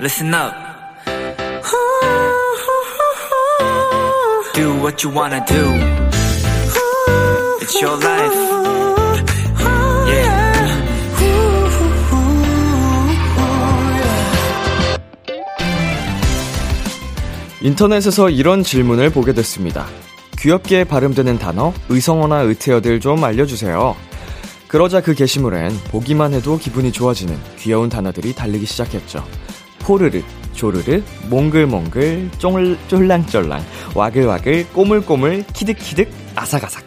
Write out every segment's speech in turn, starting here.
listen up. Do what you wanna do. It's your life. Yeah. 인터넷에서 이런 질문을 보게 됐습니다. 귀엽게 발음되는 단어, 의성어나 의태어들 좀 알려주세요. 그러자 그 게시물엔 보기만 해도 기분이 좋아지는 귀여운 단어들이 달리기 시작했죠. 포르르, 조르르, 몽글몽글, 쫑, 쫄랑쫄랑, 와글와글, 꼬물꼬물, 키득키득, 아삭아삭.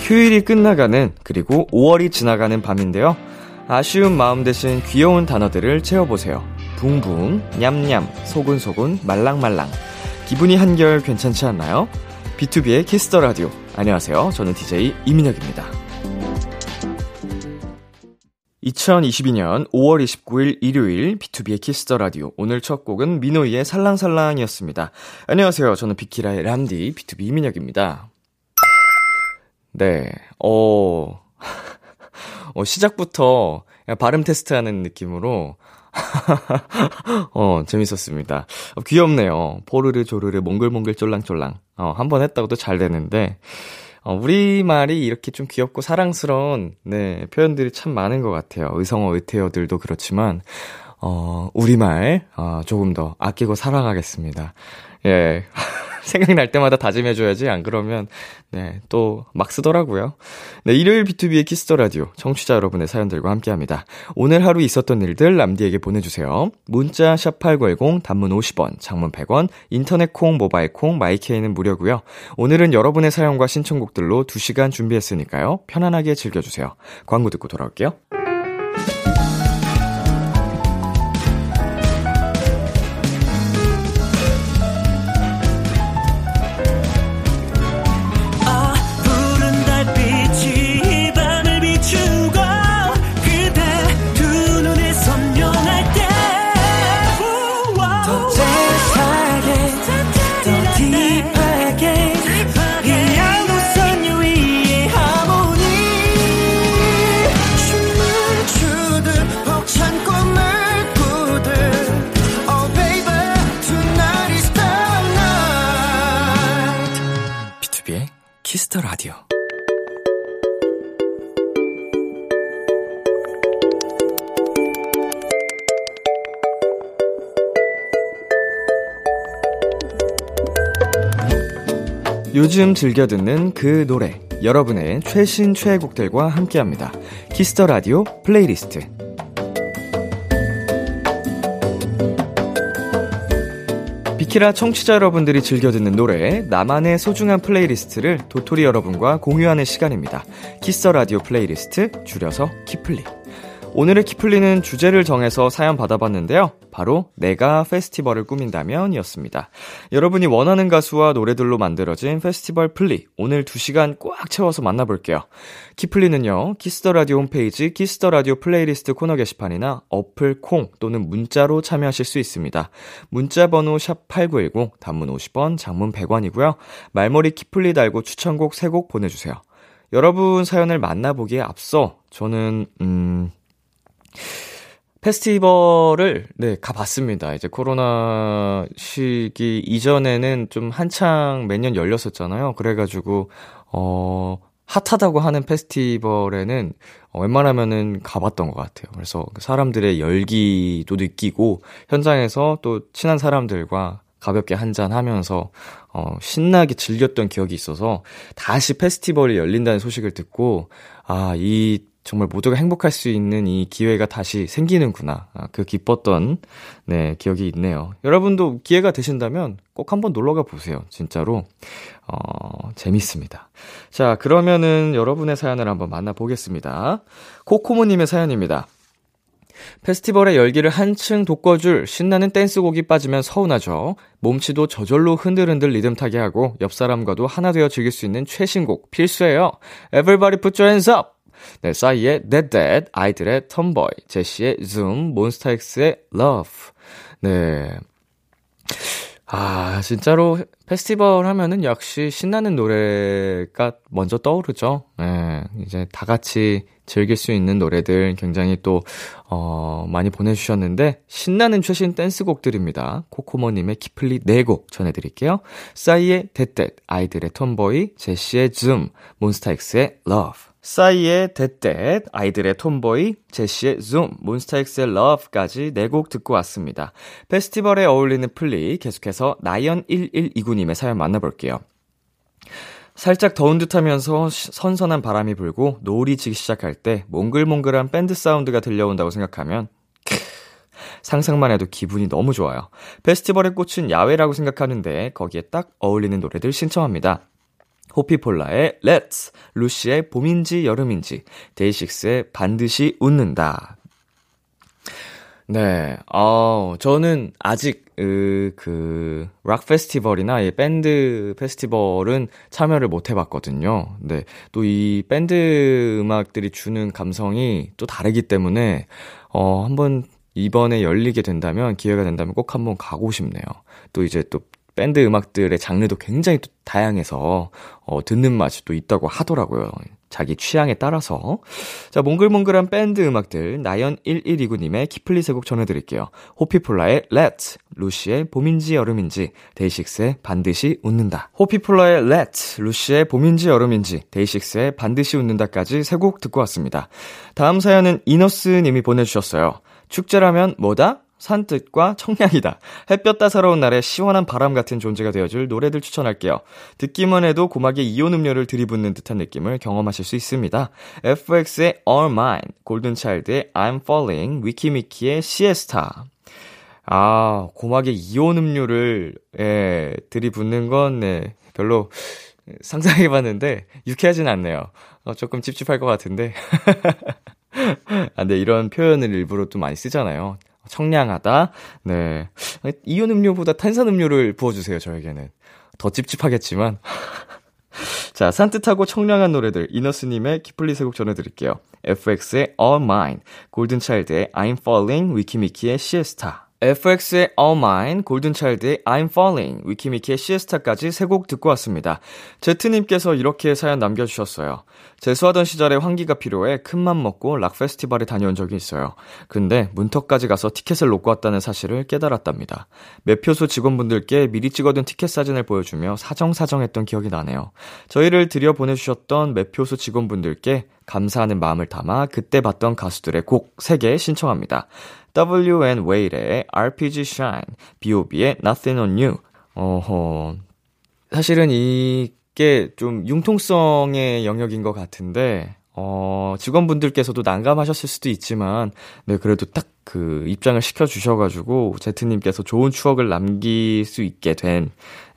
휴일이 끝나가는 그리고 5월이 지나가는 밤인데요. 아쉬운 마음 대신 귀여운 단어들을 채워보세요. 붕붕, 냠냠, 소근소근, 말랑말랑. 기분이 한결 괜찮지 않나요? B2B의 키스터 라디오. 안녕하세요. 저는 DJ 이민혁입니다. 2022년 5월 29일 일요일 B2B의 키스터 라디오. 오늘 첫 곡은 민호이의 살랑살랑이었습니다. 안녕하세요. 저는 비키라의 람디 BTOB 이민혁입니다. 네, 어, 어, 시작부터 발음 테스트 하는 느낌으로, 어, 재밌었습니다. 어, 귀엽네요. 포르르 조르르 몽글몽글 쫄랑쫄랑. 어, 한 번 했다고 또 잘 되는데, 어, 우리말이 이렇게 좀 귀엽고 사랑스러운, 네, 표현들이 참 많은 것 같아요. 의성어, 의태어들도 그렇지만, 어, 우리말, 어, 조금 더 아끼고 사랑하겠습니다. 예. 생각날 때마다 다짐해줘야지. 안 그러면, 네, 또 막 쓰더라고요. 네, 일요일 B2B의 키스터 라디오. 청취자 여러분의 사연들과 함께 합니다. 오늘 하루 있었던 일들 남디에게 보내주세요. 문자 샵8910, 단문 50원, 장문 100원, 인터넷 콩, 모바일 콩, 마이케이는 무료고요 오늘은 여러분의 사연과 신청곡들로 2시간 준비했으니까요. 편안하게 즐겨주세요. 광고 듣고 돌아올게요. Kiss the Radio. 요즘 즐겨 듣는 그 노래. 여러분의 최신 최애곡들과 함께 합니다. Kiss the Radio playlist. 비키라 청취자 여러분들이 즐겨 듣는 노래, 나만의 소중한 플레이리스트를 도토리 여러분과 공유하는 시간입니다. Kiss the Radio 플레이리스트, 줄여서 키플리. 오늘의 키플리는 주제를 정해서 사연 받아봤는데요. 바로 내가 페스티벌을 꾸민다면 이었습니다. 여러분이 원하는 가수와 노래들로 만들어진 페스티벌 플리. 오늘 2시간 꽉 채워서 만나볼게요. 키플리는요, Kiss the Radio 홈페이지 Kiss the Radio 플레이리스트 코너 게시판이나 어플 콩 또는 문자로 참여하실 수 있습니다. 문자 번호 샵8910, 단문 50원, 장문 100원이고요. 말머리 키플리 달고 추천곡 3곡 보내 주세요. 여러분 사연을 만나보기에 앞서 저는, 음, 페스티벌을 네 가봤습니다. 이제 코로나 시기 이전에는 좀 한창 매년 열렸었잖아요. 그래가지고 어 핫하다고 하는 페스티벌에는 어, 웬만하면은 가봤던 것 같아요. 그래서 그 사람들의 열기도 느끼고 현장에서 또 친한 사람들과 가볍게 한잔 하면서 어 신나게 즐겼던 기억이 있어서 다시 페스티벌이 열린다는 소식을 듣고 아이 정말 모두가 행복할 수 있는 이 기회가 다시 생기는구나. 아, 그 기뻤던, 네, 기억이 있네요. 여러분도 기회가 되신다면 꼭 한번 놀러 가 보세요. 진짜로. 어, 재밌습니다. 자, 그러면은 여러분의 사연을 한번 만나 보겠습니다. 코코모 님의 사연입니다. 페스티벌의 열기를 한층 돋궈줄 신나는 댄스곡이 빠지면 서운하죠. 몸치도 저절로 흔들흔들 리듬 타게 하고 옆 사람과도 하나 되어 즐길 수 있는 최신곡 필수예요. Everybody put your hands up! 네, 싸이의 Dead Dead, 아이들의 Tomboy, 제시의 Zoom, 몬스타엑스의 Love. 네. 아, 진짜로 페스티벌 하면은 역시 신나는 노래가 먼저 떠오르죠. 예, 이제 다 같이 즐길 수 있는 노래들 굉장히 또, 어, 많이 보내주셨는데, 신나는 최신 댄스곡들입니다. 코코모님의 키플리 4곡 전해드릴게요. 싸이의 That That, 아이들의 Tomboy, 제시의 줌, 몬스타엑스의 Love. 싸이의 That That, 아이들의 Tomboy, 제시의 줌, 몬스타엑스의 Love까지 4곡 듣고 왔습니다. 페스티벌에 어울리는 플리 계속해서 나연1129님의 사연 만나볼게요. 살짝 더운 듯 하면서 선선한 바람이 불고 노을이 지기 시작할 때 몽글몽글한 밴드 사운드가 들려온다고 생각하면 상상만 해도 기분이 너무 좋아요. 페스티벌의 꽃은 야외라고 생각하는데 거기에 딱 어울리는 노래들 신청합니다. 호피폴라의 Let's, 루시의 봄인지 여름인지, 데이식스의 반드시 웃는다. 네, 어, 저는 아직, 으, 그, 락 페스티벌이나 이 밴드 페스티벌은 참여를 못 해봤거든요. 네, 또 이 밴드 음악들이 주는 감성이 또 다르기 때문에, 어, 한번 이번에 열리게 된다면, 기회가 된다면 꼭 한번 가고 싶네요. 또 이제 또 밴드 음악들의 장르도 굉장히 또 다양해서 어, 듣는 맛이 또 있다고 하더라고요. 자기 취향에 따라서. 자, 몽글몽글한 밴드 음악들 나연1129님의 키플리 세곡 전해드릴게요. 호피폴라의 Let's, 루시의 봄인지 여름인지, 데이식스의 반드시 웃는다. 호피폴라의 Let's, 루시의 봄인지 여름인지, 데이식스의 반드시 웃는다까지 세 곡 듣고 왔습니다. 다음 사연은 이너스님이 보내주셨어요. 축제라면 뭐다? 산뜻과 청량이다. 햇볕 따사로운 날에 시원한 바람 같은 존재가 되어줄 노래들 추천할게요. 듣기만 해도 고막에 이온 음료를 들이붓는 듯한 느낌을 경험하실 수 있습니다. FX의 All Mine, 골든차일드의 I'm Falling, 위키미키의 시에스타. 아, 고막에 이온 음료를, 예, 들이붓는 건, 네, 별로 상상해봤는데, 유쾌하진 않네요. 어, 조금 찝찝할 것 같은데. 아, 네, 이런 표현을 일부러 또 많이 쓰잖아요. 청량하다. 네. 이온 음료보다 탄산 음료를 부어주세요, 저에게는. 더 찝찝하겠지만. 자, 산뜻하고 청량한 노래들, 이너스님의 키플리 세곡 전해드릴게요. FX의 All Mine, 골든차일드의 I'm Falling, 위키미키의 Siesta. FX의 All Mine, 골든차일드의 I'm Falling, 위키미키의 시에스타까지 세 곡 듣고 왔습니다. 제트님께서 이렇게 사연 남겨주셨어요. 재수하던 시절에 환기가 필요해 큰맘 먹고 락 페스티벌에 다녀온 적이 있어요. 근데 문턱까지 가서 티켓을 놓고 왔다는 사실을 깨달았답니다. 매표소 직원분들께 미리 찍어둔 티켓 사진을 보여주며 사정사정했던 기억이 나네요. 저희를 들여 보내주셨던 매표소 직원분들께 감사하는 마음을 담아 그때 봤던 가수들의 곡 3개 신청합니다. W.N. 웨일의 RPG Shine, B.O.B의 Nothing on You. 어허. 사실은 이게 좀 융통성의 영역인 것 같은데, 어, 직원분들께서도 난감하셨을 수도 있지만, 네, 그래도 딱 그 입장을 시켜주셔가지고, 제트님께서 좋은 추억을 남길 수 있게 된,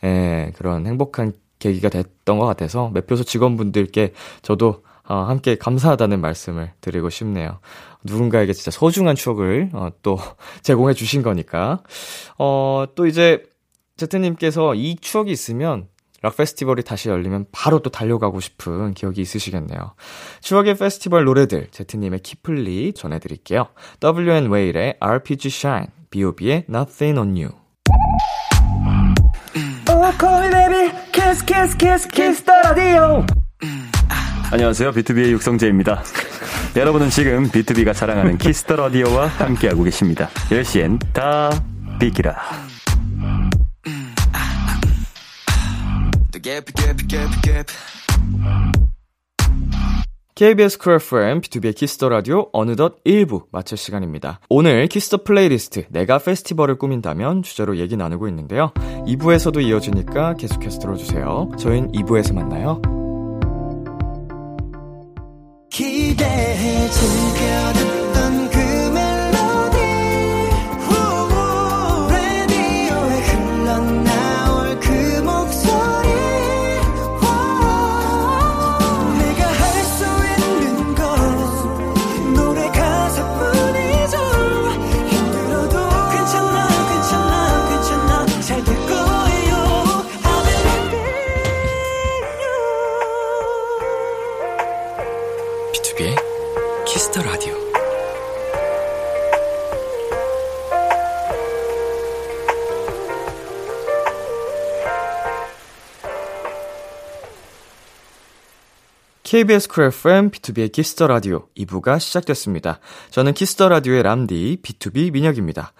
예, 그런 행복한 계기가 됐던 것 같아서, 매표소 직원분들께 저도 어, 함께 감사하다는 말씀을 드리고 싶네요. 누군가에게 진짜 소중한 추억을 어, 또 제공해 주신 거니까. 어, 또 이제 제트님께서 이 추억이 있으면 락 페스티벌이 다시 열리면 바로 또 달려가고 싶은 기억이 있으시겠네요. 추억의 페스티벌 노래들 제트님의 키플리 전해드릴게요. WN 웨일의 RPG Shine, B.O.B의 Nothing on You. Oh, call me baby, kiss, kiss, kiss, kiss the radio. 안녕하세요. 비투비의 육성재입니다. 여러분은 지금 비투비가 자랑하는 Kiss the Radio와 함께하고 계십니다. 10시엔 다 비키라. KBS Cool FM, 비투비의 Kiss the Radio 어느덧 1부 마칠 시간입니다. 오늘 Kiss the 플레이리스트 내가 페스티벌을 꾸민다면 주제로 얘기 나누고 있는데요. 2부에서도 이어지니까 계속해서 들어주세요. 저희는 2부에서 만나요. 기대해 즐겨 KBS Cool FM, 비투비의 Kiss the Radio 2부가 시작됐습니다. 저는 키스터 라디오의 람디, B2B 민혁입니다.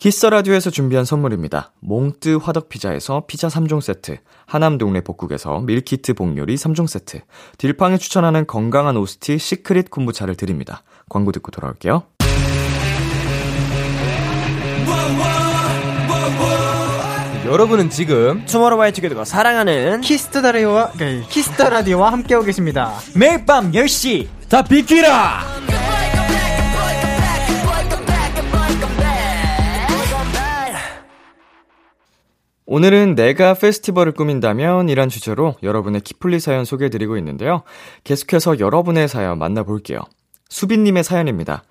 키스터 라디오에서 준비한 선물입니다. 몽뜨 화덕 피자에서 피자 3종 세트, 하남 동네 복국에서 밀키트 복요리 3종 세트, 딜팡에 추천하는 건강한 오스티 시크릿 콤부차를 드립니다. 광고 듣고 돌아올게요. 여러분은 지금 투모로우바이투게더가 사랑하는 Kiss the Radio와 네, Kiss the Radio와 함께하고 계십니다. 매일 밤 10시 다 비키라! 오늘은 내가 페스티벌을 꾸민다면 이란 주제로 여러분의 키플리 사연 소개해드리고 있는데요. 계속해서 여러분의 사연 만나볼게요. 수빈님의 사연입니다.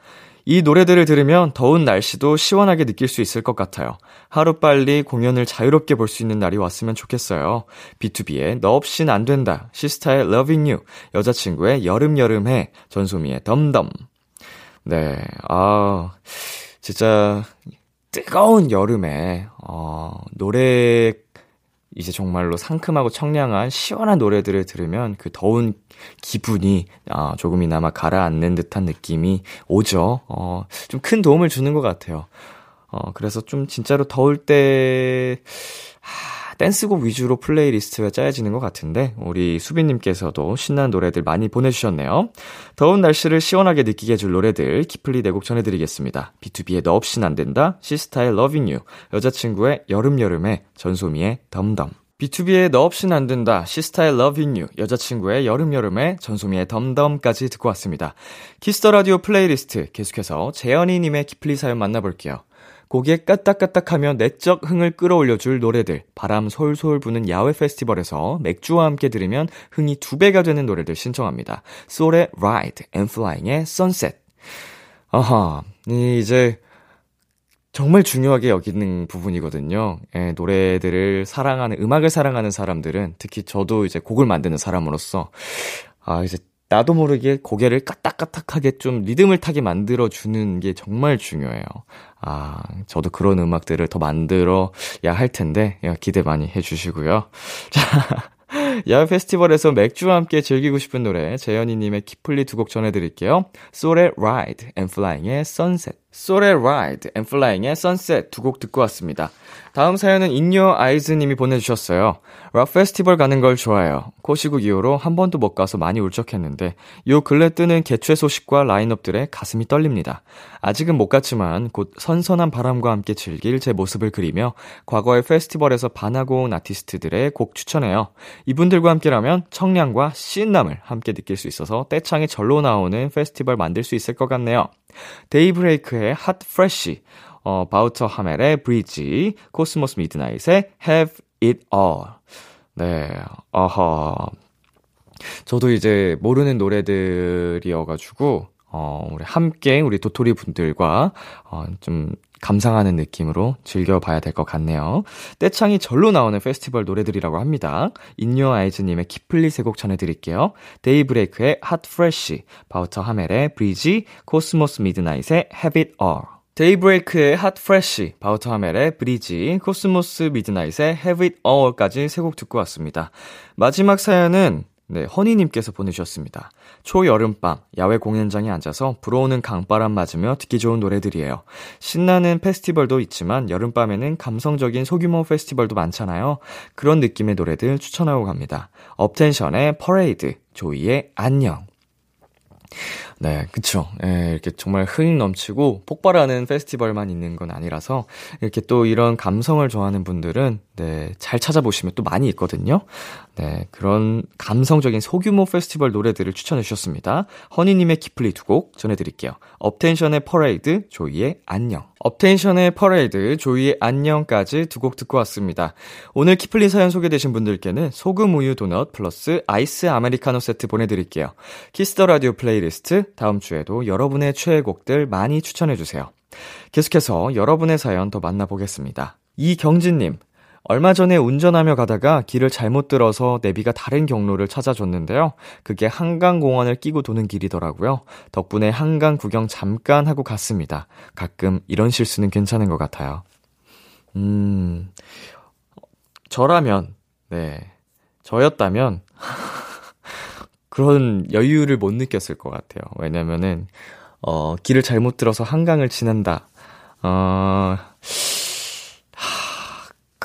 이 노래들을 들으면 더운 날씨도 시원하게 느낄 수 있을 것 같아요. 하루빨리 공연을 자유롭게 볼 수 있는 날이 왔으면 좋겠어요. B2B의 너 없인 안 된다. 시스타의 Loving You. 여자친구의 여름여름해. 전소미의 덤덤. 네, 아, 진짜 뜨거운 여름에, 어, 노래 이제 정말로 상큼하고 청량한 시원한 노래들을 들으면 그 더운 기분이 아, 조금이나마 가라앉는 듯한 느낌이 오죠. 어, 좀 큰 도움을 주는 것 같아요. 어, 그래서 좀 진짜로 더울 때, 하, 댄스곡 위주로 플레이리스트가 짜여지는 것 같은데, 우리 수빈님께서도 신나는 노래들 많이 보내주셨네요. 더운 날씨를 시원하게 느끼게 해줄 노래들, 키플리 네곡 전해드리겠습니다. 비투비의 너 없인 안 된다, 시스타의 Loving You, 여자친구의 여름여름에, 전소미의 Dumb Dumb. 비투비의 너 없인 안 된다, 시스타의 Loving You, 여자친구의 여름여름에, 전소미의 Dumb Dumb까지 듣고 왔습니다. Kiss the Radio 플레이리스트 계속해서 재현이님의 키플리 사연 만나볼게요. 고개 까딱까딱하며 내적 흥을 끌어올려줄 노래들, 바람 솔솔 부는 야외 페스티벌에서 맥주와 함께 들으면 흥이 두 배가 되는 노래들 신청합니다. 소울의 Ride Flying의 Sunset. 아하, 이제 정말 중요하게 여기는 부분이거든요. 예, 노래들을 사랑하는, 음악을 사랑하는 사람들은, 특히 저도 이제 곡을 만드는 사람으로서, 아, 이제 나도 모르게 고개를 까딱까딱하게 좀 리듬을 타게 만들어주는 게 정말 중요해요. 아, 저도 그런 음악들을 더 만들어야 할 텐데, 기대 많이 해주시고요. 자. 야외 페스티벌에서 맥주와 함께 즐기고 싶은 노래 재현이님의 키플리 두 곡 전해드릴게요. 소울의 Ride and Flying의 Sunset 소울의 Ride and Flying의 Sunset 두 곡 듣고 왔습니다. 다음 사연은 인요 아이즈님이 보내주셨어요. 락 페스티벌 가는 걸 좋아해요. 코시국 이후로 한 번도 못 가서 많이 울적했는데 요 근래 뜨는 개최 소식과 라인업들에 가슴이 떨립니다. 아직은 못 갔지만 곧 선선한 바람과 함께 즐길 제 모습을 그리며 과거의 페스티벌에서 반하고 온 아티스트들의 곡 추천해요. 이분들과 함께라면 청량과 신남을 함께 느낄 수 있어서 떼창이 절로 나오는 페스티벌 만들 수 있을 것 같네요. 데이브레이크의 Hot Fresh, 어, 바우터 하멜의 Breezy, Cosmo's Midnight의 Have It All. 네, 아하. 저도 이제 모르는 노래들이어가지고, 어, 우리 함께 우리 도토리 분들과, 어, 좀 감상하는 느낌으로 즐겨봐야 될 것 같네요. 떼창이 절로 나오는 페스티벌 노래들이라고 합니다. 인요 아이즈님의 키플리 세 곡 전해드릴게요. 데이브레이크의 Hot Fresh, 바우터 하멜의 Breezy, Cosmo's Midnight의 Have It All. 데이브레이크의 Hot Fresh, 바우터 하멜의 Breezy, Cosmo's Midnight의 Have It All까지 세 곡 듣고 왔습니다. 마지막 사연은 네, 허니님께서 보내주셨습니다. 초여름밤, 야외 공연장에 앉아서 불어오는 강바람 맞으며 듣기 좋은 노래들이에요. 신나는 페스티벌도 있지만 여름밤에는 감성적인 소규모 페스티벌도 많잖아요. 그런 느낌의 노래들 추천하고 갑니다. 업텐션의 퍼레이드, 조이의 안녕. 네, 그쵸. 예, 이렇게 정말 흥 넘치고 폭발하는 페스티벌만 있는 건 아니라서 이렇게 또 이런 감성을 좋아하는 분들은 네, 잘 찾아보시면 또 많이 있거든요. 네, 그런 감성적인 소규모 페스티벌 노래들을 추천해 주셨습니다. 허니님의 키플리 두 곡 전해드릴게요. 업텐션의 퍼레이드, 조이의 안녕. 업텐션의 퍼레이드, 조이의 안녕까지 두 곡 듣고 왔습니다. 오늘 키플리 사연 소개되신 분들께는 소금 우유 도넛 플러스 아이스 아메리카노 세트 보내드릴게요. Kiss the Radio 플레이리스트 다음 주에도 여러분의 최애곡들 많이 추천해 주세요. 계속해서 여러분의 사연 더 만나보겠습니다. 이경진님, 얼마 전에 운전하며 가다가 길을 잘못 들어서 내비가 다른 경로를 찾아줬는데요. 그게 한강공원을 끼고 도는 길이더라고요. 덕분에 한강 구경 잠깐 하고 갔습니다. 가끔 이런 실수는 괜찮은 것 같아요. 음, 저라면, 네. 저였다면, 그런 여유를 못 느꼈을 것 같아요. 왜냐면은, 어, 길을 잘못 들어서 한강을 지난다. 어, 하,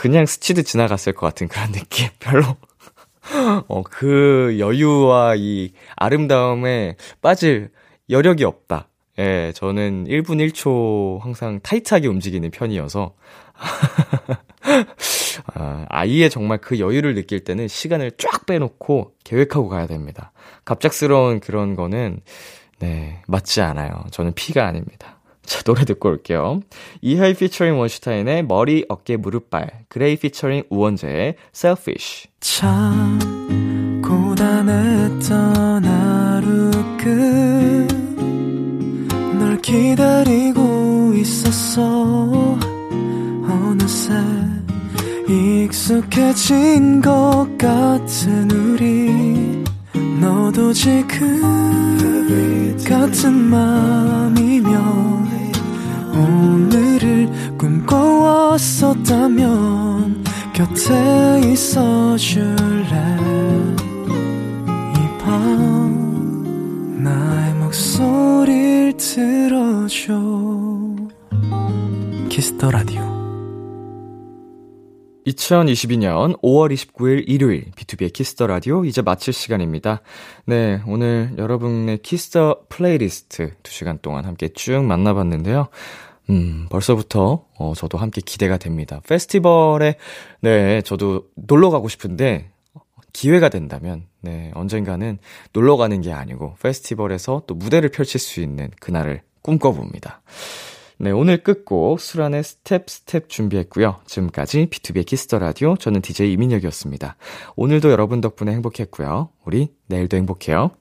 그냥 스치듯 지나갔을 것 같은 그런 느낌. 별로. 어, 그 여유와 이 아름다움에 빠질 여력이 없다. 예, 저는 1분 1초 항상 타이트하게 움직이는 편이어서. 아, 아이의 정말 그 여유를 느낄 때는 시간을 쫙 빼놓고 계획하고 가야 됩니다. 갑작스러운 그런 거는, 네, 맞지 않아요. 저는 P가 아닙니다. 자, 노래 듣고 올게요. 이하이 피처링 원슈타인의 머리, 어깨, 무릎발, 그레이 피처링 우원재의 Selfish. 참 고단했던 하루 끝 널 기다리고 있었어 어느새 익숙해진 것 같은 우리 너도 지금 같은 맘이 꿈꿔왔었다면 곁에 있어 줄래 이 밤 나의 목소리를 들어줘 키스터 라디오 2022년 5월 29일 일요일 B2B의 키스터 라디오 이제 마칠 시간입니다. 네, 오늘 여러분의 Kiss the Playlist 2시간 동안 함께 쭉 만나봤는데요. 음, 벌써부터 어 저도 함께 기대가 됩니다. 페스티벌에 네, 저도 놀러 가고 싶은데 기회가 된다면 네, 언젠가는 놀러 가는 게 아니고 페스티벌에서 또 무대를 펼칠 수 있는 그날을 꿈꿔봅니다. 네, 오늘 끝곡 수란의 Step Step 준비했고요. 지금까지 B2B의 키스터 라디오 저는 DJ 이민혁이었습니다. 오늘도 여러분 덕분에 행복했고요. 우리 내일도 행복해요.